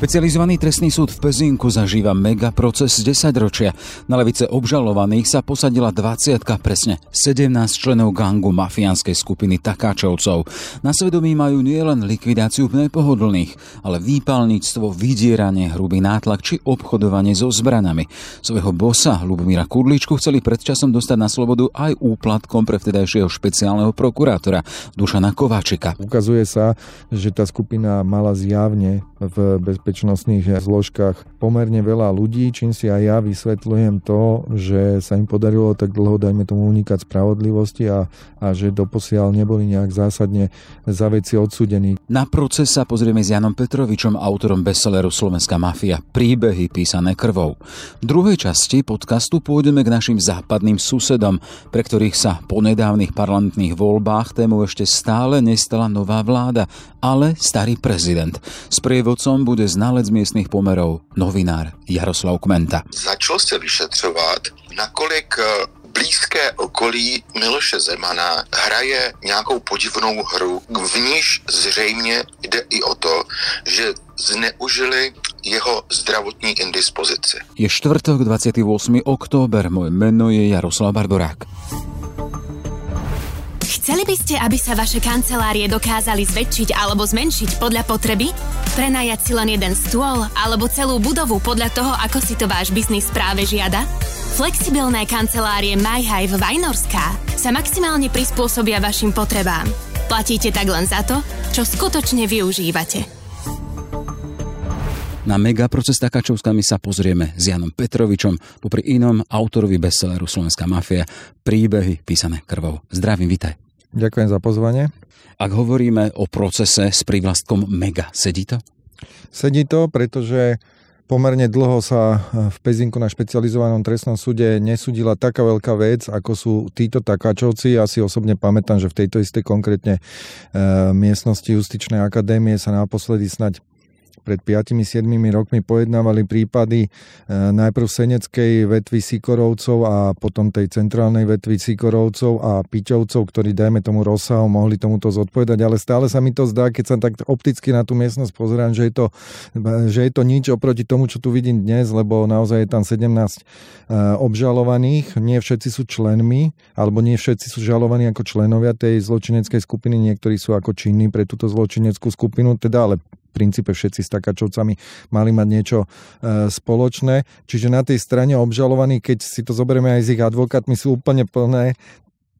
Špecializovaný trestný súd v Pezinku zažíva mega proces 10 ročia. Na levice obžalovaných sa posadila 20 presne 17 členov gangu mafiánskej skupiny Takáčovcov. Na svedomí majú nielen likvidáciu nepohodlných, ale výpalníctvo, vydieranie, hrubý nátlak či obchodovanie so zbranami. Svojho bosa Lubomíra Kudličku chceli predčasom dostať na slobodu aj úplatkom pre vtedajšieho špeciálneho prokurátora Dušana Kováčika. Ukazuje sa, že tá skupina mala zjavne v bezpečnosti bezpečnostných zložkách pomerne veľa ľudí, čím si aj ja vysvetľujem to, že sa im podarilo tak dlho, dajme tomu, unikať spravodlivosti a, a že doposiaľ neboli nejak zásadne za veci odsudení. Na proces sa pozrieme s Janom Petrovičom, autorom bestselleru Slovenská mafia. Príbehy písané krvou. V druhej časti podcastu pôjdeme k našim západným susedom, pre ktorých sa po nedávnych parlamentných voľbách tému ešte stále nestala nová vláda, ale starý prezident. S prievodcom bude znalec miestnych pomerov, novinár Jaroslav Kmenta. Začal se vyšetřovat, nakolik eh, blízké okolí Miloše Zemana hraje nějakou podivnou hru, v níž zřejmě jde i o to, že zneužili jeho zdravotní indispozici. Je štvrtok 28. október, moje meno je Jaroslav Barborák. Chceli by ste, aby sa vaše kancelárie dokázali zväčšiť alebo zmenšiť podľa potreby? Prenajať si len jeden stôl alebo celú budovu podľa toho, ako si to váš biznis práve žiada? Flexibilné kancelárie MyHive Vajnorská sa maximálne prispôsobia vašim potrebám. Platíte tak len za to, čo skutočne využívate. Na megaproces Takačovskami sa pozrieme s Janom Petrovičom, popri inom autorovi bestselleru Slovenská mafia, príbehy písané krvou. Zdravím, vitaj. Ďakujem za pozvanie. Ak hovoríme o procese s prívlastkom Mega, sedí to? Sedí to, pretože pomerne dlho sa v Pezinku na špecializovanom trestnom súde nesúdila taká veľká vec, ako sú títo takáčovci. Ja si osobne pamätám, že v tejto istej konkrétne e, miestnosti Justičnej akadémie sa naposledy snať pred 5-7 rokmi pojednávali prípady e, najprv seneckej vetvy Sikorovcov a potom tej centrálnej vetvy Sikorovcov a Piťovcov, ktorí dajme tomu rozsahom mohli tomuto zodpovedať, ale stále sa mi to zdá, keď sa tak opticky na tú miestnosť pozerám, že je to, že je to nič oproti tomu, čo tu vidím dnes, lebo naozaj je tam 17 e, obžalovaných, nie všetci sú členmi, alebo nie všetci sú žalovaní ako členovia tej zločineckej skupiny, niektorí sú ako činní pre túto zločineckú skupinu, teda ale princípe všetci s takáčovcami mali mať niečo e, spoločné. Čiže na tej strane obžalovaní, keď si to zoberieme aj s ich advokátmi, sú úplne plné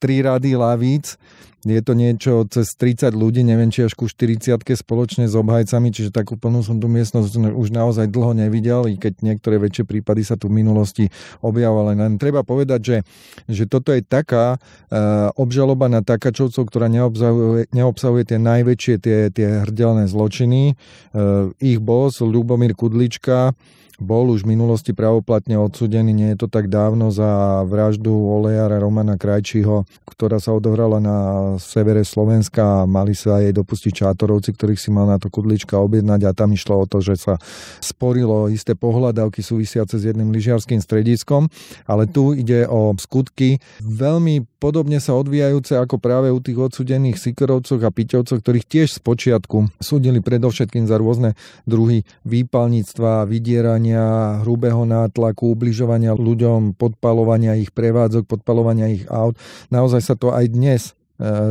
tri rady lavíc je to niečo cez 30 ľudí, neviem, či až ku 40 spoločne s obhajcami, čiže takú plnú som tú miestnosť už naozaj dlho nevidel, i keď niektoré väčšie prípady sa tu v minulosti objavovali. Len treba povedať, že, že toto je taká uh, obžaloba na takáčovcov, ktorá neobsahuje, neobsahuje tie najväčšie, tie, tie hrdelné zločiny. Uh, ich boss, Ľubomír Kudlička, bol už v minulosti pravoplatne odsudený, nie je to tak dávno, za vraždu olejara Romana Krajčího, ktorá sa odohrala na severe Slovenska mali sa jej dopustiť čátorovci, ktorých si mal na to kudlička objednať a tam išlo o to, že sa sporilo isté pohľadavky súvisiace s jedným lyžiarským strediskom, ale tu ide o skutky veľmi podobne sa odvíjajúce ako práve u tých odsudených Sikorovcoch a Piťovcoch, ktorých tiež z počiatku súdili predovšetkým za rôzne druhy výpalníctva, vydierania hrubého nátlaku, ubližovania ľuďom, podpalovania ich prevádzok, podpalovania ich aut. Naozaj sa to aj dnes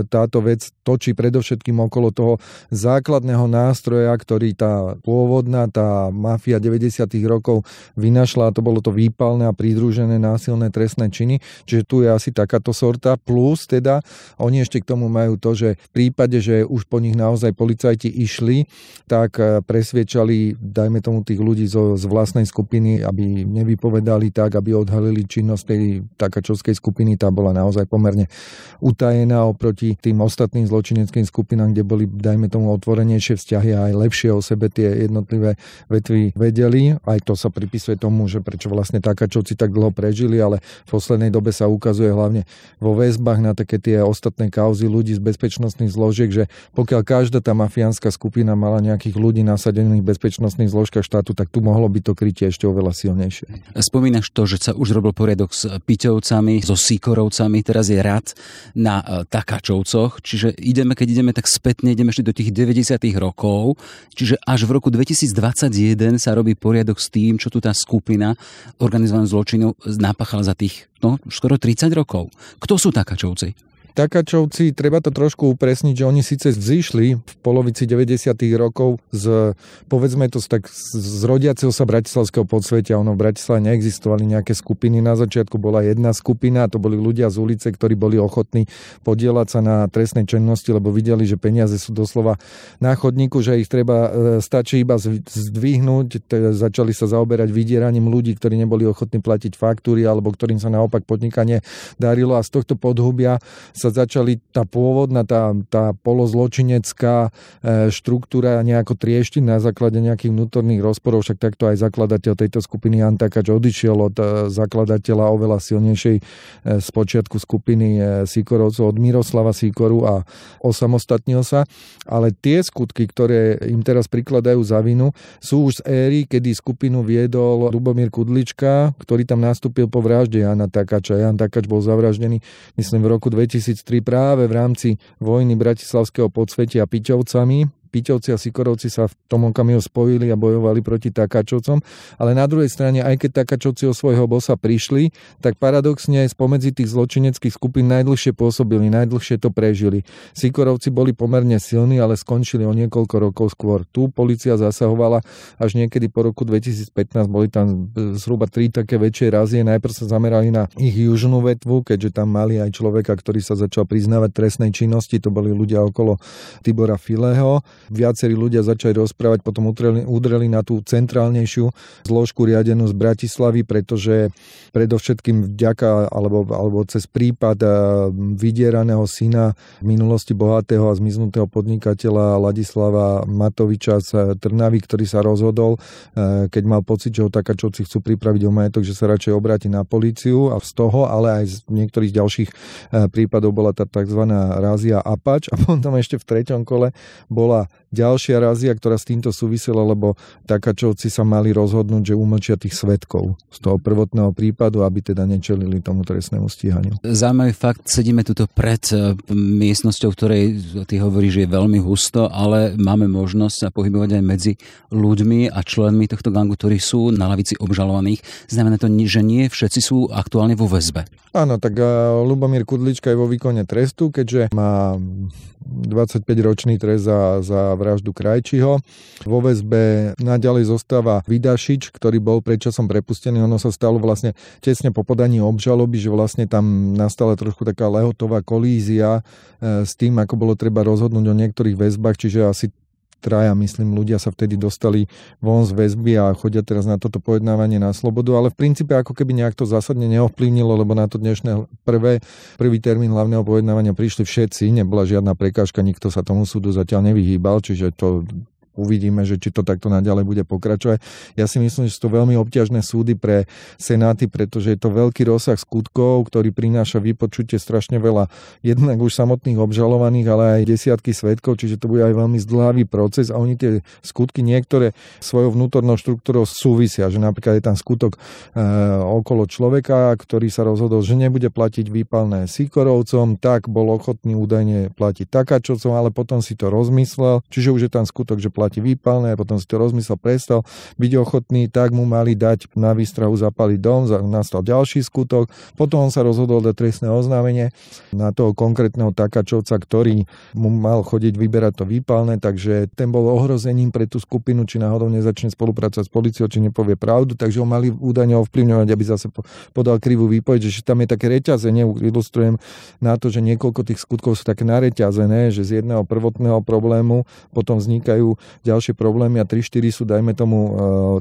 táto vec točí predovšetkým okolo toho základného nástroja, ktorý tá pôvodná, tá mafia 90. rokov vynašla a to bolo to výpalné a pridružené násilné trestné činy. Čiže tu je asi takáto sorta. Plus teda oni ešte k tomu majú to, že v prípade, že už po nich naozaj policajti išli, tak e, presviečali, dajme tomu tých ľudí zo, z vlastnej skupiny, aby nevypovedali tak, aby odhalili činnosť tej takačovskej skupiny. Tá bola naozaj pomerne utajená oproti tým ostatným zločineckým skupinám, kde boli, dajme tomu, otvorenejšie vzťahy a aj lepšie o sebe tie jednotlivé vetvy vedeli. Aj to sa pripisuje tomu, že prečo vlastne takáčovci tak dlho prežili, ale v poslednej dobe sa ukazuje hlavne vo väzbách na také tie ostatné kauzy ľudí z bezpečnostných zložiek, že pokiaľ každá tá mafiánska skupina mala nejakých ľudí nasadených v bezpečnostných zložkách štátu, tak tu mohlo by to krytie ešte oveľa silnejšie. Spomínaš to, že sa už robil poriadok s Piťovcami, so Sikorovcami, teraz je rad na tak Takačovcoch, čiže ideme, keď ideme tak spätne, ideme ešte do tých 90. rokov, čiže až v roku 2021 sa robí poriadok s tým, čo tu tá skupina organizovanú zločinov napáchala za tých no, skoro 30 rokov. Kto sú Takačovci? Takačovci, treba to trošku upresniť, že oni síce vzýšli v polovici 90. rokov z, povedzme to tak, z rodiaceho sa bratislavského podsvetia. Ono v Bratislave neexistovali nejaké skupiny. Na začiatku bola jedna skupina, to boli ľudia z ulice, ktorí boli ochotní podielať sa na trestnej činnosti, lebo videli, že peniaze sú doslova na chodníku, že ich treba, e, stačí iba zdvihnúť. Začali sa zaoberať vydieraním ľudí, ktorí neboli ochotní platiť faktúry alebo ktorým sa naopak podnikanie darilo a z tohto podhubia sa začali tá pôvodná, tá, tá polozločinecká e, štruktúra nejako trieštiť na základe nejakých vnútorných rozporov, však takto aj zakladateľ tejto skupiny Jan Takač odišiel od e, zakladateľa oveľa silnejšej e, z počiatku skupiny Sikorovcov, od Miroslava Sikoru a osamostatnil sa. Ale tie skutky, ktoré im teraz prikladajú za vinu, sú už z éry, kedy skupinu viedol Lubomír Kudlička, ktorý tam nastúpil po vražde Jana Takača. Jan Takač bol zavraždený, myslím, v roku 2000 2003 práve v rámci vojny Bratislavského podsvetia Piťovcami Piťovci a Sikorovci sa v tom okamihu spojili a bojovali proti Takáčovcom, ale na druhej strane, aj keď Takáčovci o svojho bosa prišli, tak paradoxne aj spomedzi tých zločineckých skupín najdlhšie pôsobili, najdlhšie to prežili. Sikorovci boli pomerne silní, ale skončili o niekoľko rokov skôr. Tu policia zasahovala až niekedy po roku 2015, boli tam zhruba tri také väčšie razie. Najprv sa zamerali na ich južnú vetvu, keďže tam mali aj človeka, ktorý sa začal priznávať trestnej činnosti, to boli ľudia okolo Tibora Fileho viacerí ľudia začali rozprávať, potom udreli, udreli na tú centrálnejšiu zložku riadenú z Bratislavy, pretože predovšetkým vďaka alebo, alebo cez prípad eh, vydieraného syna v minulosti bohatého a zmiznutého podnikateľa Ladislava Matoviča z Trnavy, ktorý sa rozhodol, eh, keď mal pocit, že ho takáčovci chcú pripraviť o majetok, že sa radšej obráti na políciu a z toho, ale aj z niektorých ďalších eh, prípadov bola tá tzv. rázia Apač a potom ešte v treťom kole bola ďalšia razia, ktorá s týmto súvisela, lebo takáčovci sa mali rozhodnúť, že umlčia tých svetkov z toho prvotného prípadu, aby teda nečelili tomu trestnému stíhaniu. Zaujímavý fakt, sedíme tuto pred e, miestnosťou, ktorej ty hovoríš, že je veľmi husto, ale máme možnosť sa pohybovať aj medzi ľuďmi a členmi tohto gangu, ktorí sú na lavici obžalovaných. Znamená to, že nie všetci sú aktuálne vo väzbe. Áno, tak e, Lubomír Kudlička je vo výkone trestu, keďže má 25-ročný trest za, za vraždu Krajčiho. Vo väzbe naďalej zostáva Vidašič, ktorý bol predčasom prepustený. Ono sa stalo vlastne tesne po podaní obžaloby, že vlastne tam nastala trošku taká lehotová kolízia e, s tým, ako bolo treba rozhodnúť o niektorých väzbách, čiže asi traja, myslím, ľudia sa vtedy dostali von z väzby a chodia teraz na toto pojednávanie na slobodu, ale v princípe ako keby nejak to zásadne neovplyvnilo, lebo na to dnešné prvé, prvý termín hlavného pojednávania prišli všetci, nebola žiadna prekážka, nikto sa tomu súdu zatiaľ nevyhýbal, čiže to uvidíme, že či to takto naďalej bude pokračovať. Ja si myslím, že sú to veľmi obťažné súdy pre senáty, pretože je to veľký rozsah skutkov, ktorý prináša vypočutie strašne veľa jednak už samotných obžalovaných, ale aj desiatky svetkov, čiže to bude aj veľmi zdlhavý proces a oni tie skutky niektoré svojou vnútornou štruktúrou súvisia, že napríklad je tam skutok e, okolo človeka, ktorý sa rozhodol, že nebude platiť výpalné Sikorovcom, tak bol ochotný údajne platiť Takáčovcom, ale potom si to rozmyslel, čiže už je tam skutok, že platí platí výpalné, potom si to rozmyslel, prestal byť ochotný, tak mu mali dať na výstrahu zapaliť dom, nastal ďalší skutok, potom on sa rozhodol dať trestné oznámenie na toho konkrétneho takačovca, ktorý mu mal chodiť vyberať to výpalné, takže ten bol ohrozením pre tú skupinu, či náhodou nezačne spolupracovať s policiou, či nepovie pravdu, takže ho mali údajne ovplyvňovať, aby zase podal krivú výpoveď, že tam je také reťazenie, ilustrujem na to, že niekoľko tých skutkov sú také nareťazené, že z jedného prvotného problému potom vznikajú ďalšie problémy a 3-4 sú, dajme tomu, uh,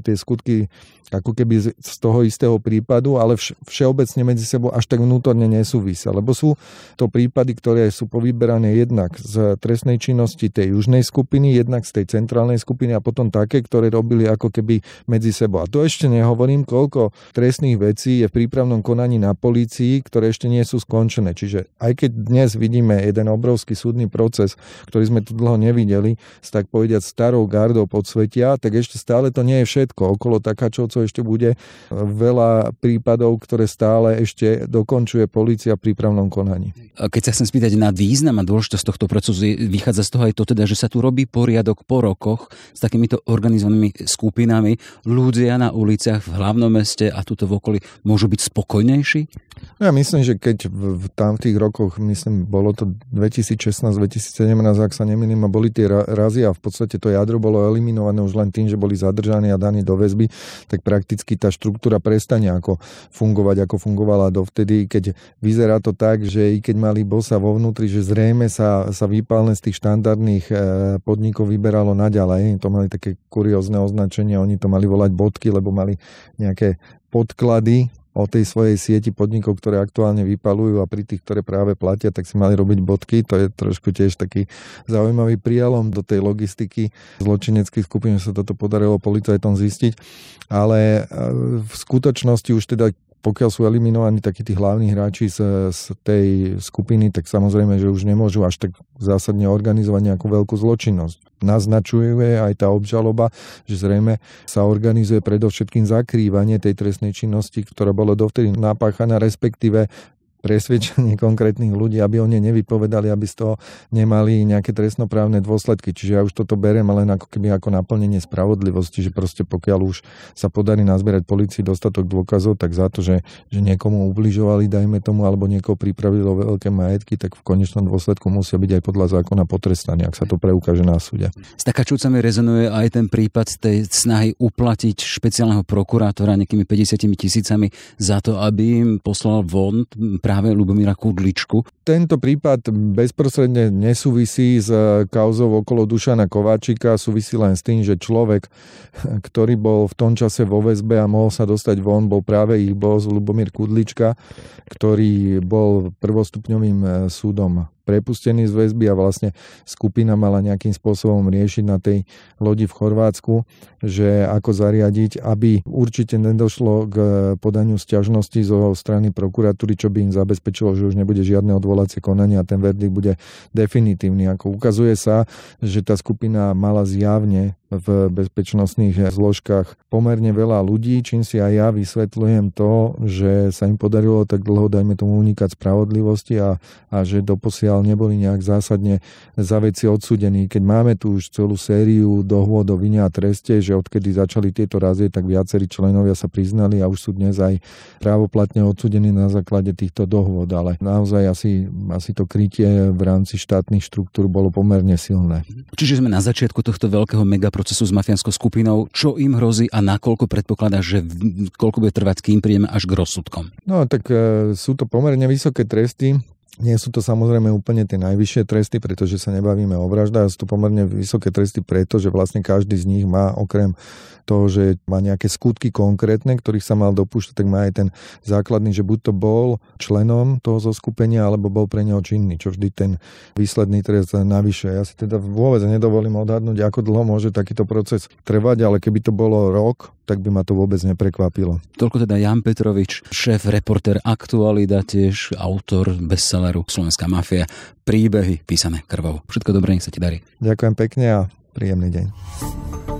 tie skutky ako keby z toho istého prípadu, ale všeobecne medzi sebou až tak vnútorne nesúvisia, lebo sú to prípady, ktoré sú povyberané jednak z trestnej činnosti tej južnej skupiny, jednak z tej centrálnej skupiny a potom také, ktoré robili ako keby medzi sebou. A to ešte nehovorím, koľko trestných vecí je v prípravnom konaní na polícii, ktoré ešte nie sú skončené. Čiže aj keď dnes vidíme jeden obrovský súdny proces, ktorý sme tu dlho nevideli, tak povediať starou gardou podsvetia, tak ešte stále to nie je všetko. Okolo Takáčovcov ešte bude veľa prípadov, ktoré stále ešte dokončuje policia v prípravnom konaní. Keď sa chcem spýtať na význam a dôležitosť tohto procesu, vychádza z toho aj to teda, že sa tu robí poriadok po rokoch s takýmito organizovanými skupinami. Ľudia na uliciach v hlavnom meste a tuto v okolí môžu byť spokojnejší? No ja myslím, že keď v, v tam v tých rokoch, myslím, bolo to 2016-2017, ak sa nemýlim, a boli tie razy a v podstate to jadro bolo eliminované už len tým, že boli zadržaní a daní do väzby, tak prakticky tá štruktúra prestane ako fungovať, ako fungovala dovtedy, keď vyzerá to tak, že i keď mali bosa vo vnútri, že zrejme sa, sa výpalné z tých štandardných e, podnikov vyberalo naďalej. To mali také kuriózne označenie, oni to mali volať bodky, lebo mali nejaké podklady o tej svojej sieti podnikov, ktoré aktuálne vypalujú a pri tých, ktoré práve platia, tak si mali robiť bodky. To je trošku tiež taký zaujímavý prielom do tej logistiky zločineckých skupín, sa toto podarilo policajtom zistiť. Ale e, v skutočnosti už teda pokiaľ sú eliminovaní takí tí hlavní hráči z, z tej skupiny, tak samozrejme, že už nemôžu až tak zásadne organizovať nejakú veľkú zločinnosť. Naznačuje aj tá obžaloba, že zrejme sa organizuje predovšetkým zakrývanie tej trestnej činnosti, ktorá bola dovtedy napáchaná, respektíve presvedčenie konkrétnych ľudí, aby oni nevypovedali, aby z toho nemali nejaké trestnoprávne dôsledky. Čiže ja už toto beriem len ako keby ako naplnenie spravodlivosti, že proste pokiaľ už sa podarí nazbierať policii dostatok dôkazov, tak za to, že, že niekomu ubližovali, dajme tomu, alebo niekoho pripravili o veľké majetky, tak v konečnom dôsledku musia byť aj podľa zákona potrestaní, ak sa to preukáže na súde. S takáčúcami rezonuje aj ten prípad tej snahy uplatiť špeciálneho prokurátora nejakými 50 tisícami za to, aby im poslal von práve Lubomíra Kudličku. Tento prípad bezprostredne nesúvisí s kauzou okolo Dušana Kováčika, súvisí len s tým, že človek, ktorý bol v tom čase vo väzbe a mohol sa dostať von, bol práve ich boss Lubomír Kudlička, ktorý bol prvostupňovým eh, súdom prepustený z väzby a vlastne skupina mala nejakým spôsobom riešiť na tej lodi v Chorvátsku, že ako zariadiť, aby určite nedošlo k podaniu sťažnosti zo strany prokuratúry, čo by im zabezpečilo, že už nebude žiadne odvolacie konanie a ten verdikt bude definitívny. Ako ukazuje sa, že tá skupina mala zjavne v bezpečnostných zložkách pomerne veľa ľudí, čím si aj ja vysvetľujem to, že sa im podarilo tak dlho, dajme tomu, unikať spravodlivosti a, a že doposiaľ neboli nejak zásadne za veci odsudení. Keď máme tu už celú sériu dohôd o vine a treste, že odkedy začali tieto razie, tak viacerí členovia sa priznali a už sú dnes aj právoplatne odsudení na základe týchto dohôd, ale naozaj asi, asi to krytie v rámci štátnych štruktúr bolo pomerne silné. Čiže sme na začiatku tohto veľkého mega procesu s mafiánskou skupinou. Čo im hrozí a nakoľko predpokladá, že koľko bude trvať, kým prídeme až k rozsudkom? No tak e, sú to pomerne vysoké tresty. Nie sú to samozrejme úplne tie najvyššie tresty, pretože sa nebavíme o vraždách, sú to pomerne vysoké tresty preto, že vlastne každý z nich má okrem toho, že má nejaké skutky konkrétne, ktorých sa mal dopúšťať, tak má aj ten základný, že buď to bol členom toho zoskupenia, alebo bol pre neho činný, čo vždy ten výsledný trest navyše. Ja si teda vôbec nedovolím odhadnúť, ako dlho môže takýto proces trvať, ale keby to bolo rok, tak by ma to vôbec neprekvapilo. Toľko teda Jan Petrovič, šéf, reporter Aktualita, tiež autor bestselleru Slovenská mafia, príbehy písané krvou. Všetko dobré, nech sa ti darí. Ďakujem pekne a príjemný deň.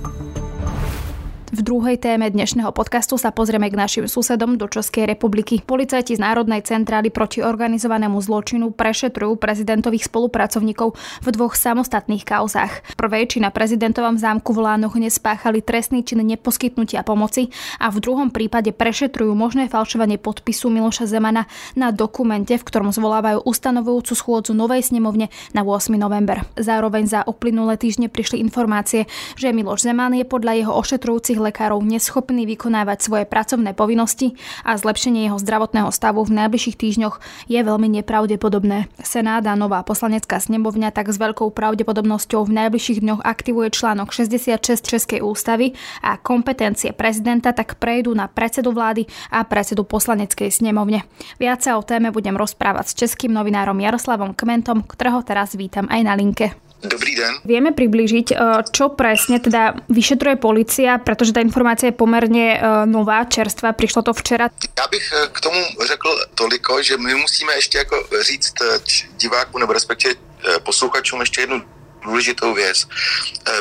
V druhej téme dnešného podcastu sa pozrieme k našim susedom do Českej republiky. Policajti z Národnej centrály proti organizovanému zločinu prešetrujú prezidentových spolupracovníkov v dvoch samostatných kauzách. V prvej či na prezidentovom zámku v Lánoch nespáchali trestný čin neposkytnutia pomoci a v druhom prípade prešetrujú možné falšovanie podpisu Miloša Zemana na dokumente, v ktorom zvolávajú ustanovujúcu schôdzu novej snemovne na 8. november. Zároveň za uplynulé týždne prišli informácie, že Miloš Zeman je podľa jeho ošetrujúcich detských lekárov neschopný vykonávať svoje pracovné povinnosti a zlepšenie jeho zdravotného stavu v najbližších týždňoch je veľmi nepravdepodobné. Senát a nová poslanecká snemovňa tak s veľkou pravdepodobnosťou v najbližších dňoch aktivuje článok 66 Českej ústavy a kompetencie prezidenta tak prejdú na predsedu vlády a predsedu poslaneckej snemovne. Viac sa o téme budem rozprávať s českým novinárom Jaroslavom Kmentom, ktorého teraz vítam aj na linke. Dobrý den. Vieme priblížiť, e, čo presne teda vyšetruje policia, pretože ta informácia je pomerne e, nová, čerstvá, prišlo to včera. Já bych e, k tomu řekl toliko, že my musíme ještě jako říct divákům nebo respektive posluchačům ještě jednu důležitou věc.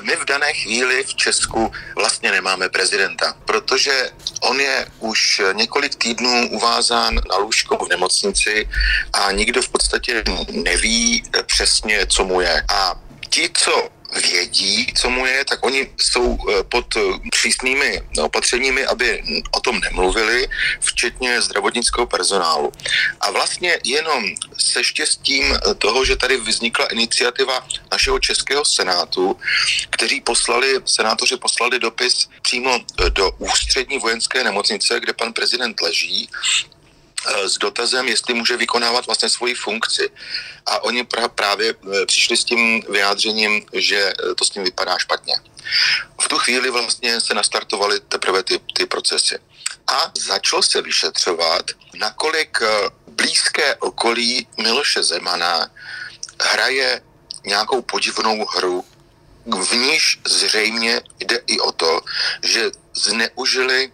My v dané chvíli v Česku vlastně nemáme prezidenta, protože on je už několik týdnů uvázán na lůžko v nemocnici a nikdo v podstatě neví přesně, co mu je. A ti, co vědí, co mu je, tak oni jsou eh, pod eh, přísnými opatřeními, aby o tom nemluvili, včetně zdravotnického personálu. A vlastně jenom se štěstím toho, že tady vznikla iniciativa našeho českého senátu, kteří poslali, senátoři poslali dopis přímo eh, do ústřední vojenské nemocnice, kde pan prezident leží, Eh, s dotazem, jestli může vykonávat vlastně svoji funkci. A oni právě eh, přišli s tím vyjádřením, že eh, to s ním vypadá špatně. V tu chvíli vlastně se nastartovaly teprve ty, ty procesy. A začalo se vyšetřovat, nakolik blízké okolí Miloše Zemana hraje nějakou podivnou hru, v níž zřejmě jde i o to, že zneužili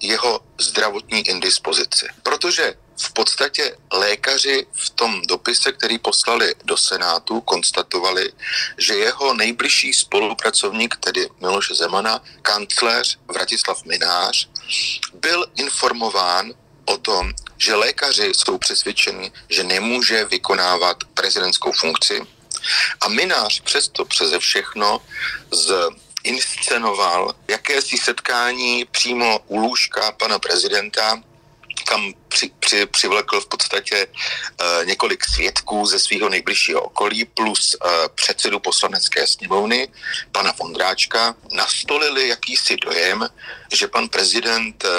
jeho zdravotní indispozici. Protože v podstatě lékaři v tom dopise, který poslali do Senátu, konstatovali, že jeho nejbližší spolupracovník, tedy Miloš Zemana, kancléř Vratislav Minář, byl informován o tom, že lékaři jsou přesvědčeni, že nemůže vykonávat prezidentskou funkci. A Minář přesto přeze všechno z inscenoval jakési setkání přímo u lůžka pana prezidenta, kam při, při, přivlekl v podstatě uh, několik svědků ze svého nejbližšího okolí plus uh, předsedu poslanecké sněmovny, pana Vondráčka, nastolili jakýsi dojem, že pan prezident uh,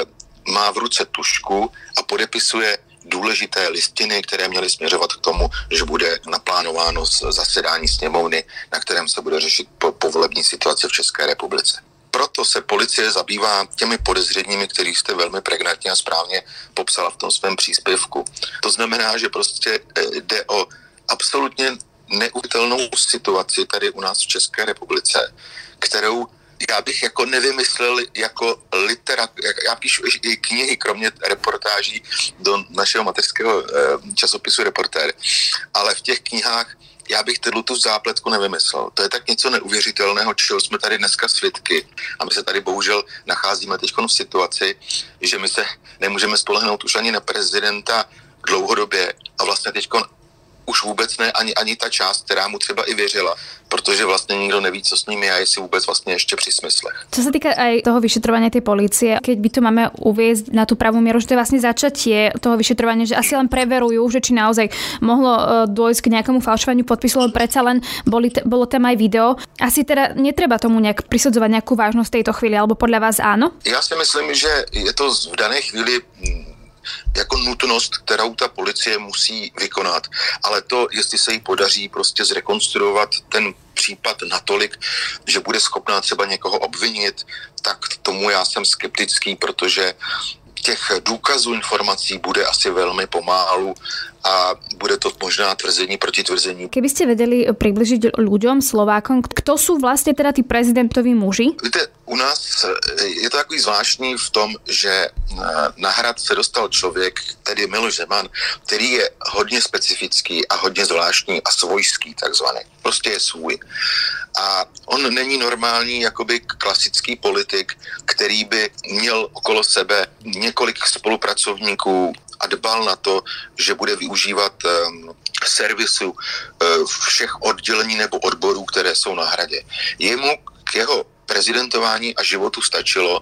má v ruce tušku a podepisuje důležité listiny, které měly směřovat k tomu, že bude naplánováno zasedání sněmovny, na kterém se bude řešit povolební situace v České republice. Proto se policie zabývá těmi podezřeními, který jste velmi pregnantně a správně popsala v tom svém příspěvku. To znamená, že prostě eh, jde o absolutně neuvěřitelnou situaci tady u nás v České republice, kterou já bych jako nevymyslel jako literat, já píšu i knihy, kromě reportáží do našeho mateřského eh, časopisu Reportér, ale v těch knihách já bych tu zápletku nevymyslel. To je tak něco neuvěřitelného, čeho jsme tady dneska svědky. A my se tady bohužel nacházíme teď v situaci, že my se nemůžeme spolehnout už ani na prezidenta dlouhodobě a vlastně teď už vůbec ne ani, ani ta část, která mu třeba i věřila, protože vlastně nikdo neví, co s je a jestli vůbec vlastně ještě při smyslech. Co se týká aj toho vyšetrovania tej policie, keď by to máme uviezť na tú pravú mieru, že to je vlastne začatie toho vyšetrovania, že asi len preverujú, že či naozaj mohlo e, dôjsť k nejakému falšovaniu podpisu, lebo predsa len boli, bolo tam aj video. Asi teda netreba tomu nejak prisudzovať nejakú vážnosť v tejto chvíli, alebo podľa vás áno? Já si myslím, že je to v dané chvíli jako nutnost, kterou ta policie musí vykonat. Ale to, jestli se jí podaří prostě zrekonstruovat ten případ natolik, že bude schopná třeba někoho obvinit, tak tomu já jsem skeptický, protože těch důkazů, informací bude asi velmi pomálu a bude to možná tvrzení proti tvrzení. Keby ste vedeli približiť ľuďom, Slovákom, kto sú vlastne teda tí prezidentoví muži? Víte, u nás je to takový zvláštní v tom, že na hrad se dostal člověk, tedy Miloš Zeman, který je hodně specifický a hodně zvláštní a svojský takzvaný. Prostě je svůj. A on není normální jakoby klasický politik, který by měl okolo sebe několik spolupracovníků, a dbal na to, že bude využívat um, servisu uh, všech oddělení nebo odborů, které jsou na hradě. Jemu k jeho prezidentování a životu stačilo,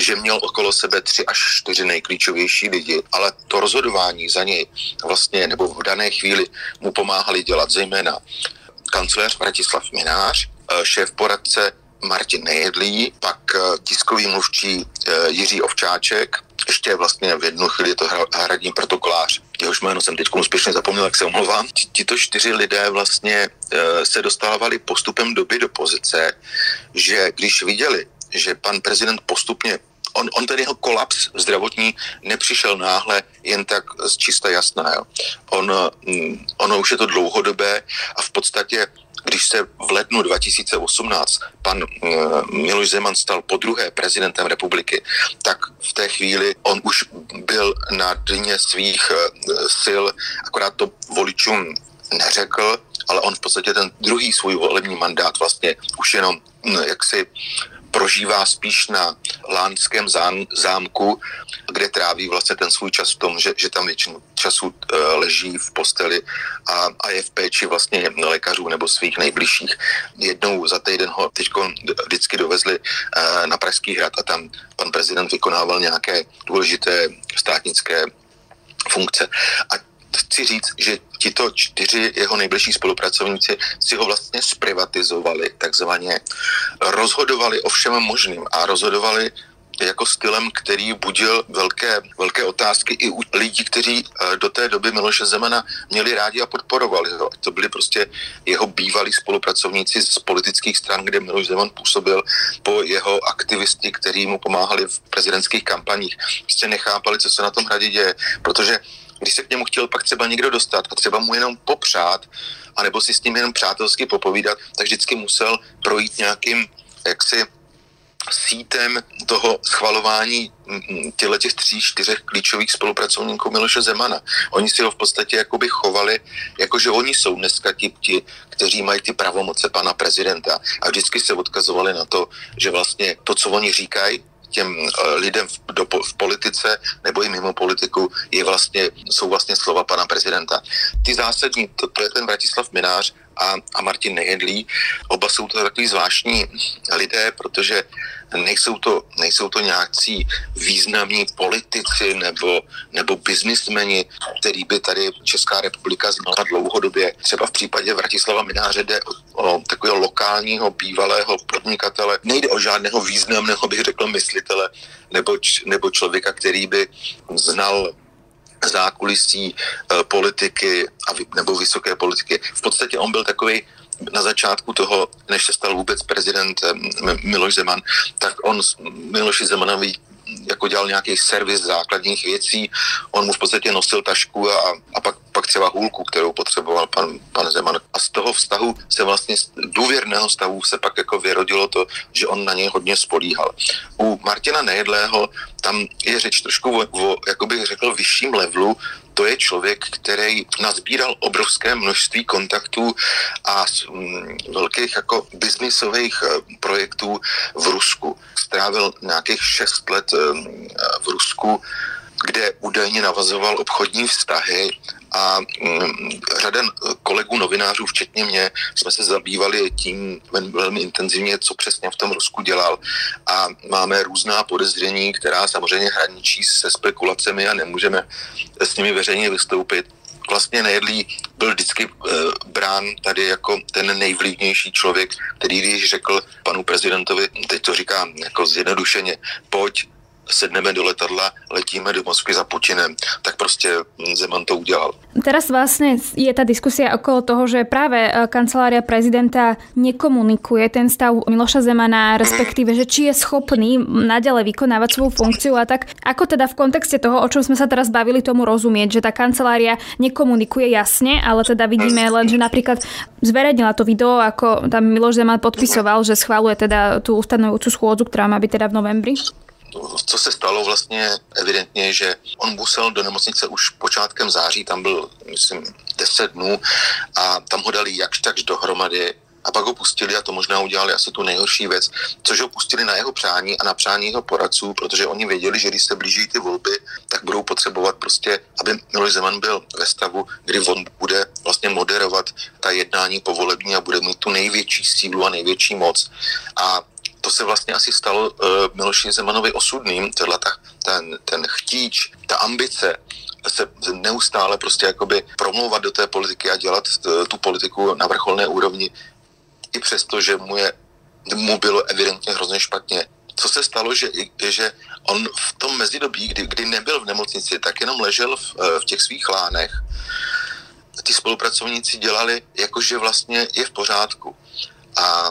že měl okolo sebe tři až čtyři nejklíčovější lidi, ale to rozhodování za něj vlastně nebo v dané chvíli mu pomáhali dělat zejména kancléř Vratislav Minář, uh, šéf poradce Martin Nejedlý, pak uh, tiskový mluvčí Jiří Ovčáček, ještě vlastně v jednu chvíli to hradní protokolář. Jehož jméno jsem teď úspěšně zapomněl, jak se omlouvám. Tito čtyři lidé vlastně e, se dostávali postupem doby do pozice, že když viděli, že pan prezident postupně on, on ten jeho kolaps zdravotní nepřišel náhle jen tak z čista jasná. Jo. On, mm, ono už je to dlouhodobé a v podstatě když se v lednu 2018 pan uh, Miloš Zeman stal po druhé prezidentem republiky, tak v té chvíli on už byl na dně svých uh, sil, akorát to voličům neřekl ale on v podstatě ten druhý svůj volební mandát vlastně už jenom hm, jak si prožívá spíš na lánském zám, zámku, kde tráví vlastně ten svůj čas v tom, že, že tam většinu času uh, leží v posteli a, a je v péči vlastně lékařů nebo svých nejbližších. Jednou za týden ho teď vždycky dovezli uh, na Pražský hrad a tam pan prezident vykonával nějaké důležité státnické funkce. A chci říct, že tito čtyři jeho nejbližší spolupracovníci si ho vlastně zprivatizovali, takzvaně rozhodovali o všem možným a rozhodovali jako stylem, který budil velké, velké otázky i u lidí, kteří eh, do té doby Miloše Zemana měli rádi a podporovali ho. To byli prostě jeho bývalí spolupracovníci z politických stran, kde Miloš Zeman působil po jeho aktivisti, kteří mu pomáhali v prezidentských kampaních. Prostě nechápali, co se na tom hradě děje, protože když se k němu chtěl pak třeba někdo dostat a třeba mu jenom popřát, anebo si s ním jenom přátelsky popovídat, tak vždycky musel projít nějakým jaksi sítem toho schvalování těle těch tří, čtyřech klíčových spolupracovníků Miloše Zemana. Oni si ho v podstatě jakoby chovali, jakože oni jsou dneska ti, ti, kteří mají ty pravomoce pana prezidenta. A vždycky se odkazovali na to, že vlastně to, co oni říkají, těm eh, lidem do, v politice nebo i mimo politiku je vlastně, jsou vlastně slova pana prezidenta. Ty zásadní, to, to je ten Vratislav Minář a, a Martin Nejedlí. Oba jsou to takový zvláštní lidé, protože nejsou to, nejsou to nějací významní politici nebo, nebo biznismeni, který by tady Česká republika znala dlouhodobě. Třeba v případě Vratislava Mináře jde o, o takového lokálního bývalého podnikatele. Nejde o žádného významného, bych řekl, myslitele nebo, č, nebo člověka, který by znal zákulisí e, politiky a, nebo vysoké politiky. V podstatě on byl takový na začátku toho, než se stal vůbec prezident Miloš Zeman, tak on Miloši Zemanovi jako dělal nějaký servis základních věcí, on mu v podstatě nosil tašku a, a pak, pak třeba hůlku, kterou potřeboval pan, pan Zeman. A z toho vztahu se vlastně, z důvěrného stavu se pak jako vyrodilo to, že on na něj hodně spolíhal. U Martina Nejedlého tam je řeč trošku o, jak bych řekl, vyšším levelu, to je člověk, který nazbíral obrovské množství kontaktů a mm, velkých jako biznisových eh, projektů v Rusku. Strávil nějakých šest let eh, v Rusku, kde údajně navazoval obchodní vztahy a mm, řada kolegů novinářů, včetně mě, jsme se zabývali tím velmi intenzivně, co přesně v tom Rusku dělal. A máme různá podezření, která samozřejmě hraničí se spekulacemi a nemůžeme s nimi veřejně vystoupit. Vlastně Nejedlý byl vždycky e, brán tady jako ten nejvlivnější člověk, který když řekl panu prezidentovi, teď to říkám jako zjednodušeně, pojď, sedneme do letadla, letíme do Moskvy za Putinem, tak prostě Zeman to udělal. Teraz vlastne je tá diskusia okolo toho, že práve e, kancelária prezidenta nekomunikuje ten stav Miloša Zemana, respektíve, že či je schopný naďalej vykonávať svoju funkciu a tak. Ako teda v kontexte toho, o čom sme sa teraz bavili, tomu rozumieť, že tá kancelária nekomunikuje jasne, ale teda vidíme len, že napríklad zverejnila to video, ako tam Miloš Zeman podpisoval, že schváluje teda tú ustanovujúcu schôdzu, ktorá má byť teda v novembri? Co se stalo vlastně evidentně, že on musel do nemocnice už počátkem září, tam byl, myslím, 10 dnů a tam ho dali jakž takž dohromady a pak ho pustili a to možná udělali asi tu nejhorší věc, což ho pustili na jeho přání a na přání jeho poradců, protože oni věděli, že když se blíží ty volby, tak budou potřebovat prostě, aby Miloš Zeman byl ve stavu, kdy on bude vlastně moderovat ta jednání povolební a bude mít tu největší sílu a největší moc. A to se vlastně asi stalo uh, Miloši Zemanovi osudným, tenhle ta, ten, ten chtíč, ta ambice se neustále prostě jakoby promlouvat do té politiky a dělat eh, tu politiku na vrcholné úrovni, i přesto, že mu, je, mu bylo evidentně hrozně špatně. Co se stalo, že, že on v tom mezidobí, kdy, kdy nebyl v nemocnici, tak jenom ležel v, eh, v těch svých lánech. Ty spolupracovníci dělali, jakože vlastně je v pořádku. A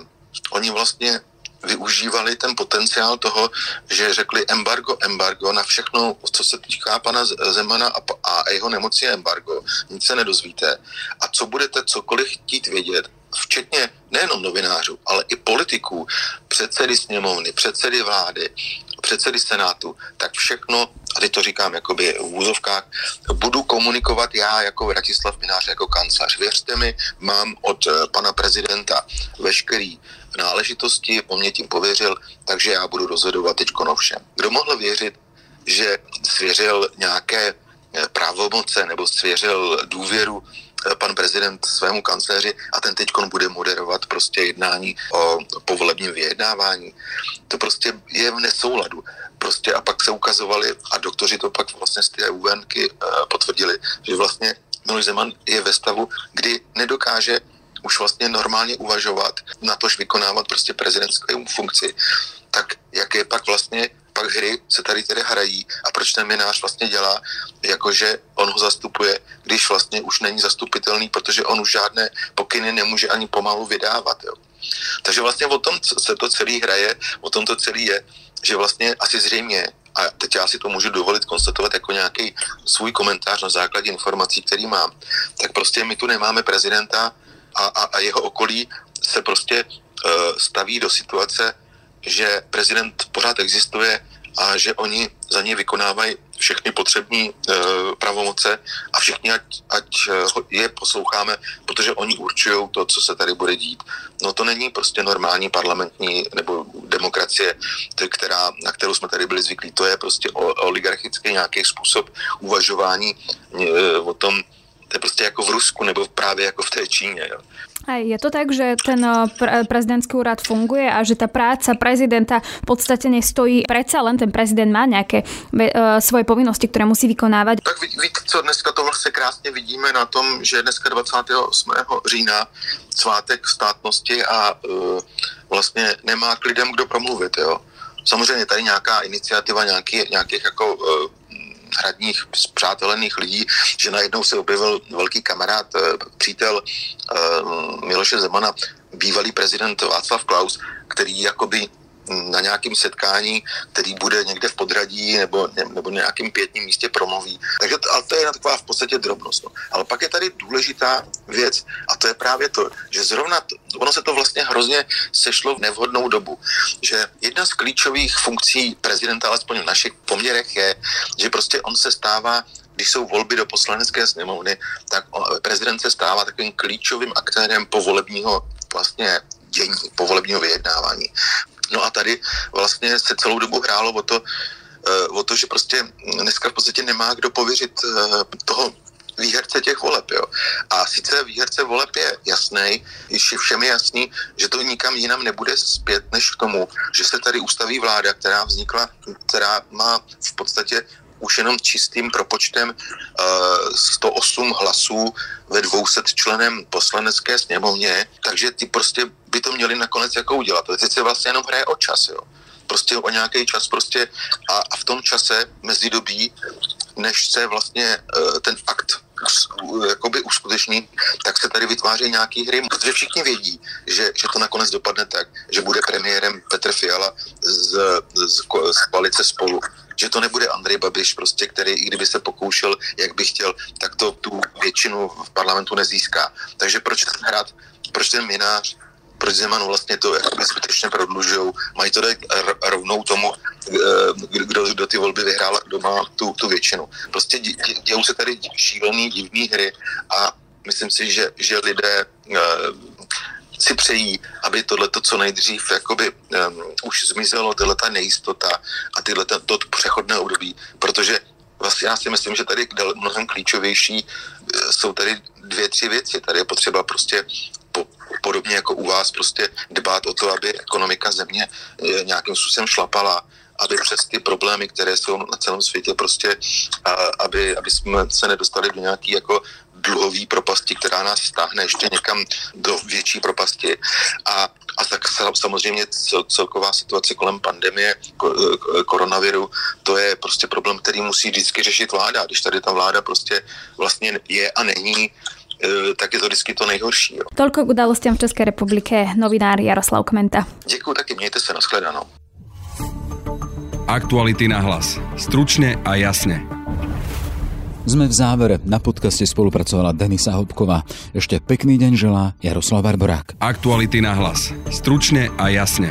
oni vlastně využívali ten potenciál toho, že řekli embargo, embargo na všechno, co se týká pana Zemana a, a jeho nemoci embargo. Nic se nedozvíte. A co budete cokoliv chtít vědět, včetně nejenom novinářů, ale i politiků, předsedy sněmovny, předsedy vlády, předsedy Senátu, tak všechno, a teď to říkám jakoby v úzovkách, budu komunikovat já jako Vratislav Minář, jako kancelář. Věřte mi, mám od eh, pana prezidenta veškerý náležitosti, on mě tím pověřil, takže já budu rozhodovat teď o všem. Kdo mohl věřit, že svěřil nějaké eh, právomoce nebo svěřil důvěru eh, pan prezident svému kancléři a ten teď bude moderovat prostě jednání o povolebním vyjednávání. To prostě je v nesouladu. Prostě a pak se ukazovali a doktoři to pak vlastně z té UVNky eh, potvrdili, že vlastně Miloš Zeman je ve stavu, kdy nedokáže už vlastně normálně uvažovat, na tož vykonávat prostě prezidentskou funkci, tak jak je pak vlastně pak hry se tady tedy hrají a proč ten minář vlastně dělá, jakože on ho zastupuje, když vlastně už není zastupitelný, protože on už žádné pokyny nemůže ani pomalu vydávat. Jo. Takže vlastně o tom se to celý hraje, o tom to celý je, že vlastně asi zřejmě a teď já si to můžu dovolit konstatovat jako nějaký svůj komentář na základě informací, který mám, tak prostě my tu nemáme prezidenta a, a, a jeho okolí se prostě uh, staví do situace, že prezident pořád existuje a že oni za něj vykonávají všechny potřební e, pravomoce a všichni, ať, ať eh, je posloucháme, protože oni určují to, co se tady bude dít. No to není prostě normální parlamentní nebo demokracie, která, na kterou jsme tady byli zvyklí. To je prostě oligarchický nějaký způsob uvažování e, o tom, to je prostě jako v Rusku nebo právě jako v té Číně. Jo. A je to tak, že ten eh, pre- prezidentský úrad funguje a že tá práca prezidenta v podstate nestojí, predsa len ten prezident má nejaké uh, svoje povinnosti, ktoré musí vykonávať. Tak víte co, dneska to vlastně krásně vidíme na tom, že dneska 28. října svátek státnosti a uh, vlastně nemá k lidem kdo promluvit, jo. Samozřejmě tady nějaká iniciativa nějaký, nějakých jako uh, hradních přátelených lidí, že najednou se objevil velký kamarád, eh, přítel eh, Miloše Zemana, bývalý prezident Václav Klaus, který jakoby na nějakém setkání, který bude někde v podradí nebo, nebo nějakém pětním místě promluví. Takže to, ale to je taková v podstatě drobnost. No. Ale pak je tady důležitá věc a to je právě to, že zrovna to, ono se to vlastně hrozně sešlo v nevhodnou dobu. Že jedna z klíčových funkcí prezidenta, alespoň v našich poměrech, je, že prostě on se stává když jsou volby do poslanecké sněmovny, tak prezident se stává takovým klíčovým aktérem povolebního vlastně dění, povolebního vyjednávání. No a tady vlastně se celou dobu hrálo o to, eh, o to, že prostě dneska v podstatě nemá kdo pověřit eh, toho výherce těch voleb. Jo. A sice výherce voleb je jasný, když je všem jasný, že to nikam jinam nebude zpět než k tomu, že se tady ustaví vláda, která vznikla, která má v podstatě už jenom čistým propočtem uh, 108 hlasů ve 200 členem poslanecké sněmovně, takže ty prostě by to měli nakonec jako udělat. Teď se vlastně jenom hraje o čas, jo. Prostě o nějaký čas prostě a, a v tom čase mezi dobí, než se vlastně uh, ten akt jakoby uskuteční, tak se tady vytváří nějaký hry, protože všichni vědí, že, že to nakonec dopadne tak, že bude premiérem Petr Fiala z, z, z koalice spolu že to nebude Andrej Babiš, prostě, který i kdyby se pokoušel, jak by chtěl, tak to tu většinu v parlamentu nezíská. Takže proč ten hrad, proč ten minář, proč Zemanu vlastně to zbytečně prodlužují, mají to dát rovnou tomu, eh, kdo, kdo ty volby vyhrál, kdo má tu, tu většinu. Prostě dějou se tady šílený, divný hry a myslím si, že, že lidé uh, si přejí, aby tohle co nejdřív jakoby, um, už zmizelo, tahle ta nejistota a tyhle to přechodné období, protože vlastně já si myslím, že tady mnohem klíčovější e, jsou tady dvě, tři věci. Tady je potřeba prostě po, podobně jako u vás prostě dbát o to, aby ekonomika země e, nějakým způsobem šlapala, aby přes ty problémy, které jsou na celém světě, prostě, a, aby, aby jsme se nedostali do nějaký jako dluhový propasti, která nás stáhne ještě někam do větší propasti. A, a tak samozřejmě celková situace kolem pandemie koronaviru, to je prostě problém, který musí vždycky řešit vláda. Když tady ta vláda prostě vlastně je a není, e, tak je to vždycky to nejhorší. Jo. Toľko k udalostiam v České republike, novinár Jaroslav Kmenta. Děkuji taky, mějte se, nashledanou. Aktuality na hlas. Stručne a jasne. Sme v závere. Na podcaste spolupracovala Denisa Hopková. Ešte pekný deň želá Jaroslav Barborák. Aktuality na hlas. Stručne a jasne.